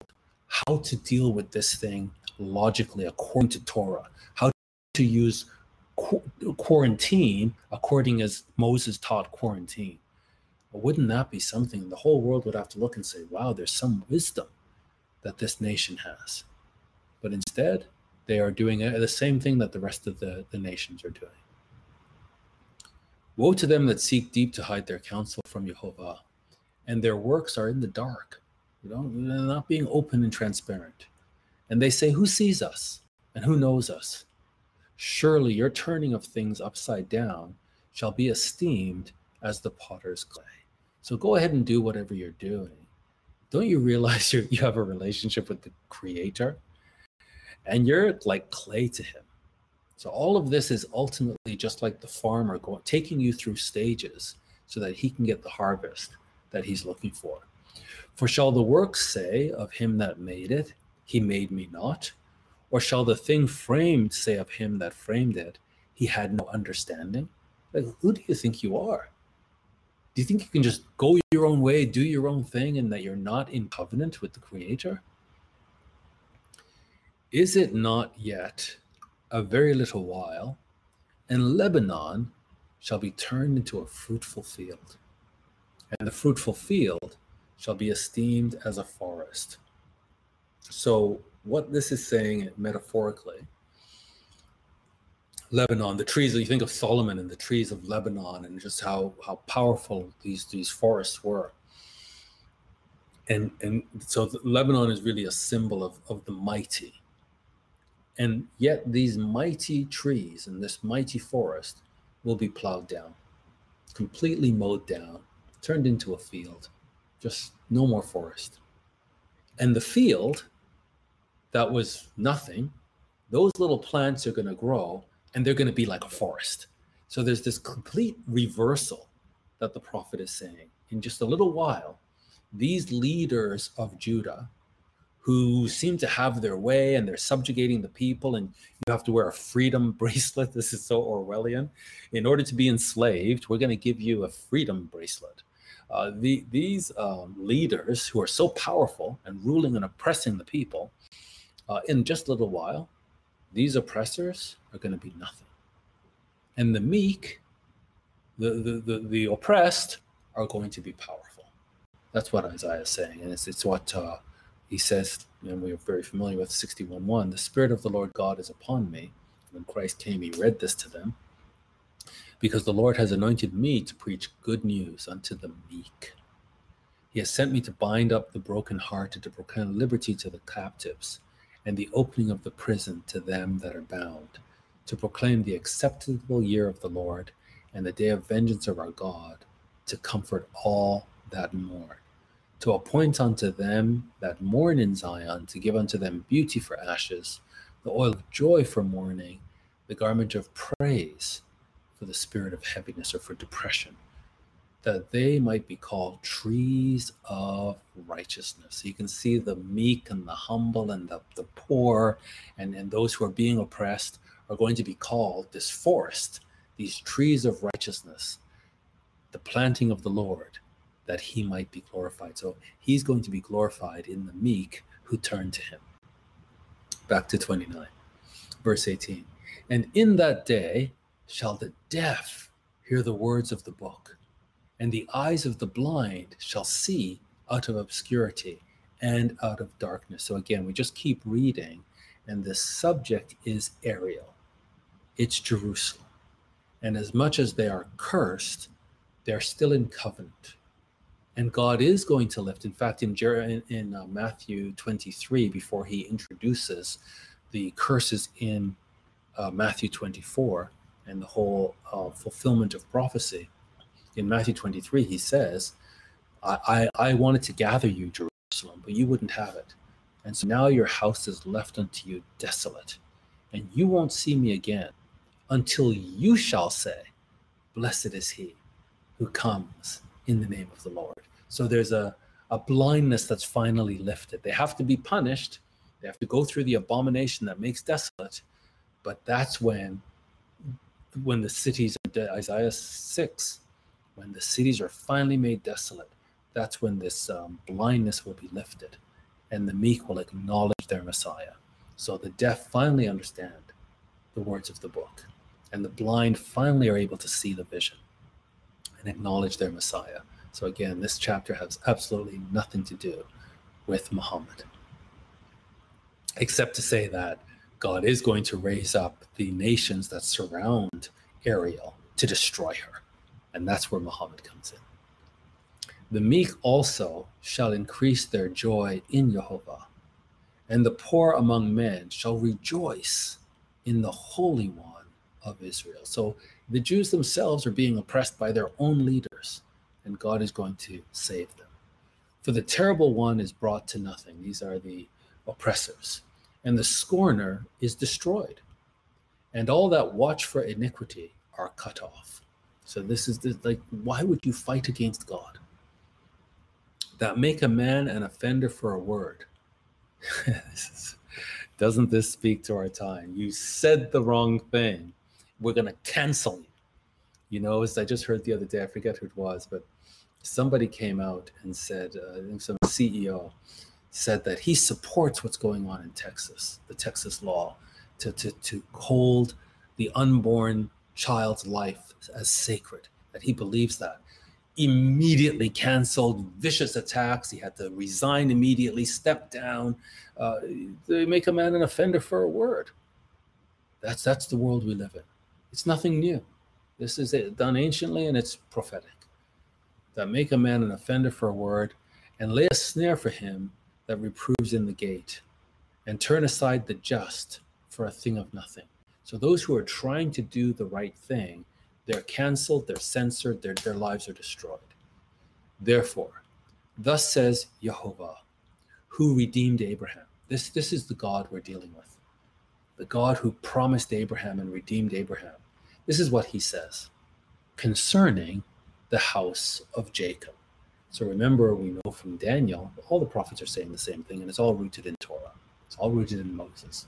Speaker 1: how to deal with this thing logically according to Torah, how to use qu- quarantine according as Moses taught quarantine but wouldn't that be something the whole world would have to look and say, wow, there's some wisdom that this nation has? But instead, they are doing the same thing that the rest of the, the nations are doing. Woe to them that seek deep to hide their counsel from Jehovah, and their works are in the dark. You know, they're not being open and transparent. And they say, Who sees us and who knows us? Surely your turning of things upside down shall be esteemed as the potter's clay. So go ahead and do whatever you're doing. Don't you realize you you have a relationship with the creator? And you're like clay to him. So all of this is ultimately just like the farmer going taking you through stages so that he can get the harvest that he's looking for. For shall the works say of him that made it, he made me not? Or shall the thing framed say of him that framed it, he had no understanding? Like, who do you think you are? do you think you can just go your own way, do your own thing, and that you're not in covenant with the Creator? Is it not yet a very little while, and Lebanon shall be turned into a fruitful field, and the fruitful field shall be esteemed as a forest? So, what this is saying metaphorically Lebanon, the trees. You think of Solomon and the trees of Lebanon, and just how how powerful these these forests were. And and so Lebanon is really a symbol of of the mighty. And yet these mighty trees and this mighty forest will be plowed down. completely mowed down, turned into a field, just no more forest. And the field that was nothing, those little plants are going to grow and they're going to be like a forest. So there's this complete reversal that the prophet is saying. In just a little while, these leaders of Judah who seem to have their way and they're subjugating the people and you have to wear a freedom bracelet this is so orwellian in order to be enslaved we're going to give you a freedom bracelet uh, the, these um, leaders who are so powerful and ruling and oppressing the people uh, in just a little while these oppressors are going to be nothing and the meek the, the, the, the oppressed are going to be powerful that's what isaiah is saying and it's, it's what uh, he says, and we are very familiar with 61.1, the Spirit of the Lord God is upon me. When Christ came, he read this to them. Because the Lord has anointed me to preach good news unto the meek. He has sent me to bind up the brokenhearted, to proclaim liberty to the captives, and the opening of the prison to them that are bound, to proclaim the acceptable year of the Lord, and the day of vengeance of our God, to comfort all that mourn to appoint unto them that mourn in Zion, to give unto them beauty for ashes, the oil of joy for mourning, the garment of praise for the spirit of heaviness or for depression, that they might be called trees of righteousness. You can see the meek and the humble and the, the poor and, and those who are being oppressed are going to be called this forest, these trees of righteousness, the planting of the Lord that he might be glorified. So he's going to be glorified in the meek who turn to him. Back to 29, verse 18. And in that day shall the deaf hear the words of the book, and the eyes of the blind shall see out of obscurity and out of darkness. So again, we just keep reading, and the subject is Ariel. It's Jerusalem. And as much as they are cursed, they're still in covenant and God is going to lift. In fact, in, Jer- in, in uh, Matthew 23, before he introduces the curses in uh, Matthew 24 and the whole uh, fulfillment of prophecy, in Matthew 23, he says, I, I, I wanted to gather you, Jerusalem, but you wouldn't have it. And so now your house is left unto you desolate, and you won't see me again until you shall say, Blessed is he who comes in the name of the Lord. So there's a, a blindness that's finally lifted. They have to be punished, they have to go through the abomination that makes desolate. But that's when when the cities of Isaiah 6, when the cities are finally made desolate, that's when this um, blindness will be lifted and the meek will acknowledge their Messiah. So the deaf finally understand the words of the book, and the blind finally are able to see the vision and acknowledge their Messiah. So again, this chapter has absolutely nothing to do with Muhammad, except to say that God is going to raise up the nations that surround Ariel to destroy her. And that's where Muhammad comes in. The meek also shall increase their joy in Jehovah, and the poor among men shall rejoice in the Holy One of Israel. So the Jews themselves are being oppressed by their own leaders and God is going to save them. For the terrible one is brought to nothing. These are the oppressors. And the scorner is destroyed. And all that watch for iniquity are cut off. So this is the, like, why would you fight against God? That make a man an offender for a word. doesn't this speak to our time? You said the wrong thing. We're to cancel you. You know, as I just heard the other day, I forget who it was, but somebody came out and said, uh, I think some CEO said that he supports what's going on in Texas, the Texas law, to, to, to hold the unborn child's life as sacred, that he believes that. Immediately canceled, vicious attacks. He had to resign immediately, step down. Uh, they make a man an offender for a word. That's that's the world we live in. It's nothing new. This is it, done anciently and it's prophetic. That make a man an offender for a word and lay a snare for him that reproves in the gate and turn aside the just for a thing of nothing. So those who are trying to do the right thing, They're canceled, they're censored, their, their lives are destroyed. Therefore, thus says Jehovah, who redeemed Abraham. This, this is the God we're dealing with. The God who promised Abraham and redeemed Abraham. This is what he says concerning the house of Jacob. So remember, we know from Daniel, all the prophets are saying the same thing, and it's all rooted in Torah. It's all rooted in Moses.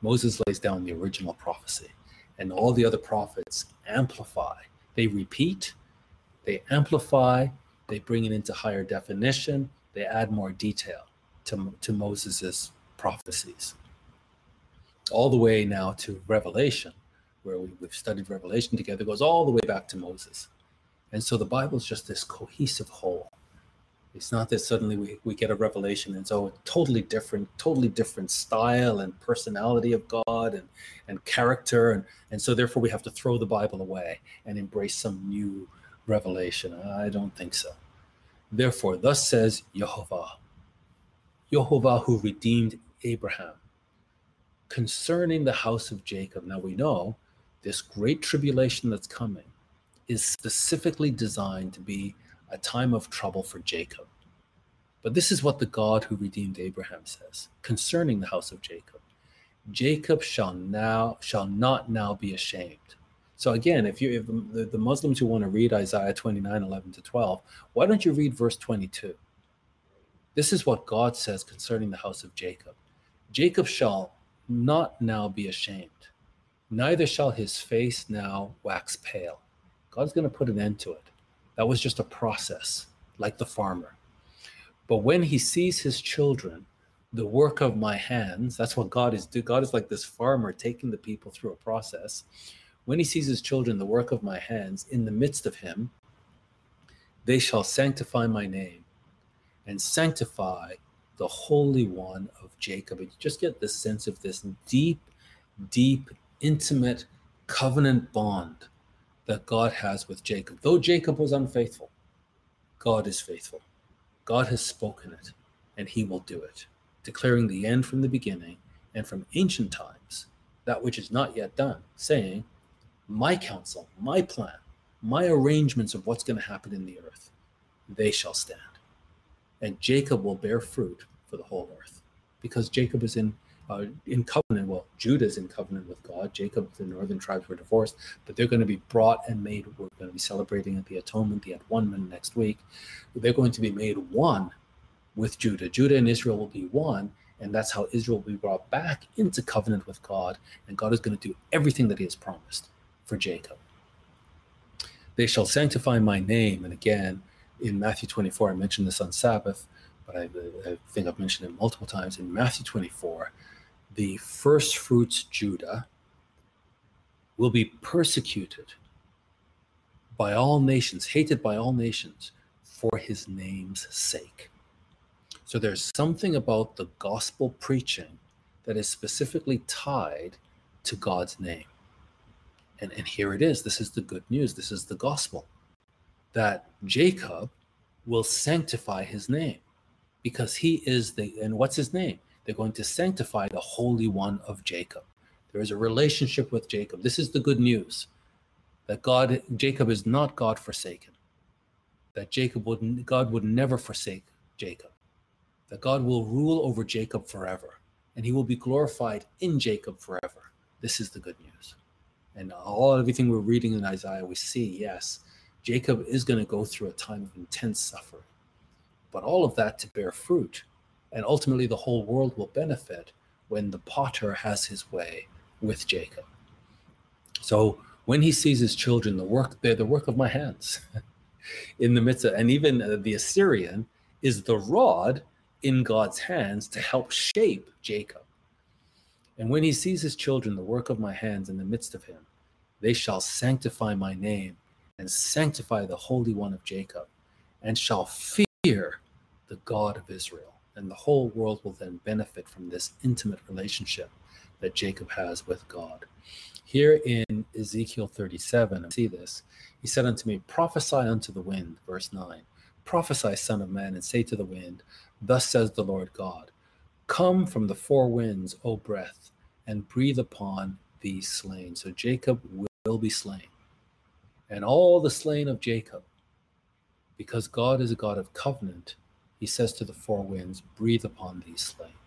Speaker 1: Moses lays down the original prophecy, and all the other prophets amplify. They repeat, they amplify, they bring it into higher definition, they add more detail to, to Moses's prophecies. All the way now to Revelation, where we, we've studied Revelation together, goes all the way back to Moses. And so the Bible is just this cohesive whole. It's not that suddenly we, we get a revelation and so oh, a totally different, totally different style and personality of God and, and character. And, and so therefore we have to throw the Bible away and embrace some new revelation. I don't think so. Therefore, thus says Jehovah, Jehovah who redeemed Abraham concerning the house of Jacob. Now we know this great tribulation that's coming is specifically designed to be a time of trouble for Jacob. But this is what the God who redeemed Abraham says concerning the house of Jacob. Jacob shall now shall not now be ashamed. So again, if you if the, the Muslims who want to read Isaiah 29, 11 to 12, why don't you read verse 22? This is what God says concerning the house of Jacob. Jacob shall not now be ashamed, neither shall his face now wax pale. God's going to put an end to it. That was just a process, like the farmer. But when he sees his children, the work of my hands, that's what God is doing. God is like this farmer taking the people through a process. When he sees his children, the work of my hands, in the midst of him, they shall sanctify my name and sanctify the Holy One of Jacob. And you just get this sense of this deep, deep, intimate covenant bond that God has with Jacob. Though Jacob was unfaithful, God is faithful. God has spoken it, and he will do it, declaring the end from the beginning and from ancient times, that which is not yet done, saying, My counsel, my plan, my arrangements of what's going to happen in the earth, they shall stand. And Jacob will bear fruit for the whole earth, because Jacob is in uh, in covenant. Well, Judah is in covenant with God. Jacob, the northern tribes were divorced, but they're going to be brought and made. We're going to be celebrating at the atonement, the at one next week. They're going to be made one with Judah. Judah and Israel will be one, and that's how Israel will be brought back into covenant with God. And God is going to do everything that He has promised for Jacob. They shall sanctify my name. And again, in Matthew 24, I mentioned this on Sabbath, but I, I think I've mentioned it multiple times. In Matthew 24, the first fruits Judah will be persecuted by all nations, hated by all nations for his name's sake. So there's something about the gospel preaching that is specifically tied to God's name. And, and here it is. This is the good news. This is the gospel that Jacob will sanctify his name because he is the, and what's his name? They're going to sanctify the Holy One of Jacob. There is a relationship with Jacob. This is the good news that God, Jacob is not God forsaken. That Jacob would, God would never forsake Jacob. That God will rule over Jacob forever, and He will be glorified in Jacob forever. This is the good news. And all everything we're reading in Isaiah, we see yes, Jacob is going to go through a time of intense suffering, but all of that to bear fruit and ultimately, the whole world will benefit when the potter has his way with Jacob. So when he sees his children, the work they're the work of my hands in the midst of, and even uh, the Assyrian is the rod in God's hands to help shape Jacob. And when he sees his children, the work of my hands in the midst of him, they shall sanctify my name and sanctify the Holy One of Jacob, and shall fear the God of Israel and the whole world will then benefit from this intimate relationship that Jacob has with God. Here in Ezekiel 37, I see this. He said unto me, Prophesy unto the wind, verse 9. Prophesy, Son of Man, and say to the wind, Thus says the Lord God, Come from the four winds, O breath, and breathe upon these slain. So Jacob will be slain. and all the slain of Jacob. Because God is a God of covenant, he says to the four winds, Breathe upon these slain,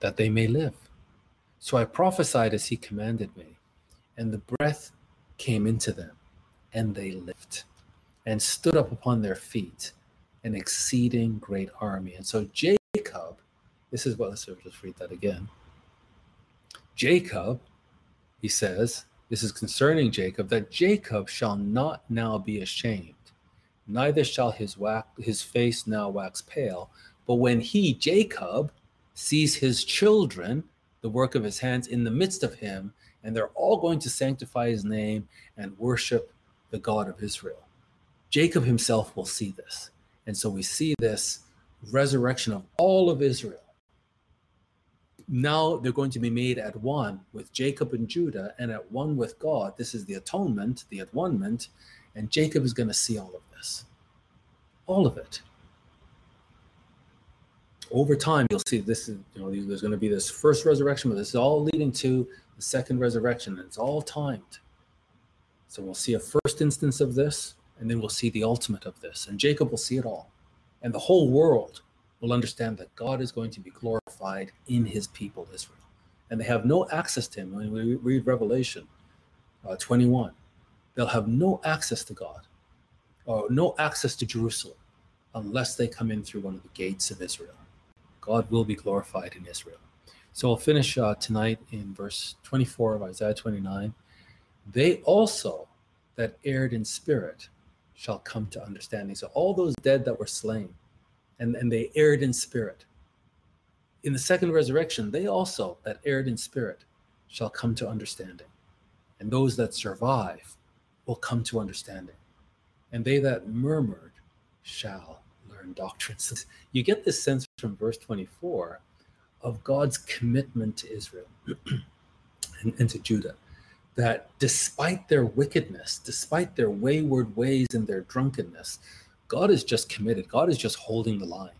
Speaker 1: that they may live. So I prophesied as he commanded me, and the breath came into them, and they lived, and stood up upon their feet, an exceeding great army. And so Jacob, this is what, let's just read that again. Jacob, he says, this is concerning Jacob, that Jacob shall not now be ashamed, neither shall his, wax, his face now wax pale. But when he, Jacob, sees his children, the work of his hands, in the midst of him, and they're all going to sanctify his name and worship the God of Israel. Jacob himself will see this. And so we see this resurrection of all of Israel now they're going to be made at one with Jacob and Judah and at one with God. This is the atonement, the at one and Jacob is going to see all of All of it. Over time, you'll see this is, you know, there's going to be this first resurrection, but this is all leading to the second resurrection, and it's all timed. So we'll see a first instance of this, and then we'll see the ultimate of this. And Jacob will see it all. And the whole world will understand that God is going to be glorified in his people, Israel. And they have no access to him. When we read Revelation uh, 21, they'll have no access to God or no access to Jerusalem unless they come in through one of the gates of Israel. God will be glorified in Israel. So I'll finish uh, tonight in verse 24 of Isaiah 29. They also that erred in spirit shall come to understanding. So all those dead that were slain, and, and they erred in spirit. In the second resurrection, they also that erred in spirit shall come to understanding. And those that survive will come to understanding. And they that murmured shall learn doctrines. You get this sense from verse 24 of God's commitment to Israel and, and to Judah that despite their wickedness, despite their wayward ways and their drunkenness, God is just committed. God is just holding the line.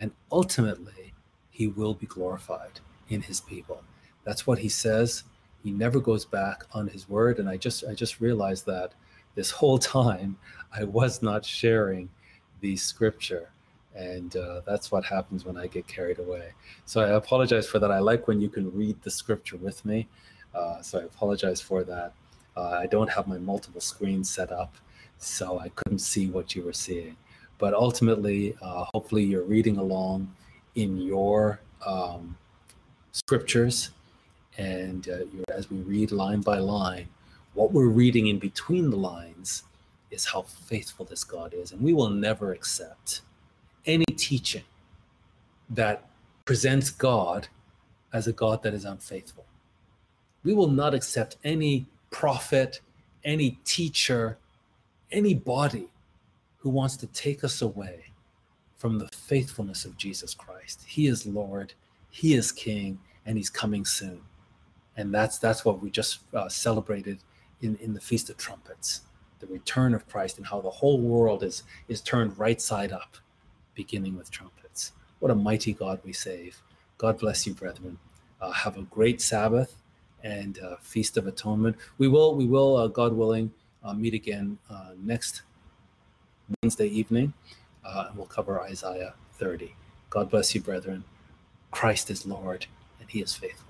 Speaker 1: And ultimately, he will be glorified in his people. That's what he says. He never goes back on his word. And I just I just realized that this whole time I was not sharing the scripture. And uh, that's what happens when I get carried away. So I apologize for that. I like when you can read the scripture with me. Uh, so I apologize for that. Uh, I don't have my multiple screens set up so I couldn't see what you were seeing. But ultimately, uh, hopefully, you're reading along in your um, scriptures, and uh, as we read line by line, what we're reading in between the lines is how faithful this God is, and we will never accept any teaching that presents God as a God that is unfaithful. We will not accept any prophet, any teacher anybody who wants to take us away from the faithfulness of Jesus Christ. He is Lord, He is King, and He's coming soon. And that's that's what we just uh, celebrated in, in the Feast of Trumpets, the return of Christ, and how the whole world is is turned right side up, beginning with trumpets. What a mighty God we save! God bless you, brethren. Uh, have a great Sabbath and uh, Feast of Atonement. We will, we will, uh, God willing, uh, meet again uh, next Wednesday evening, uh, and we'll cover Isaiah 30. God bless you, brethren. Christ is Lord, and He is faithful.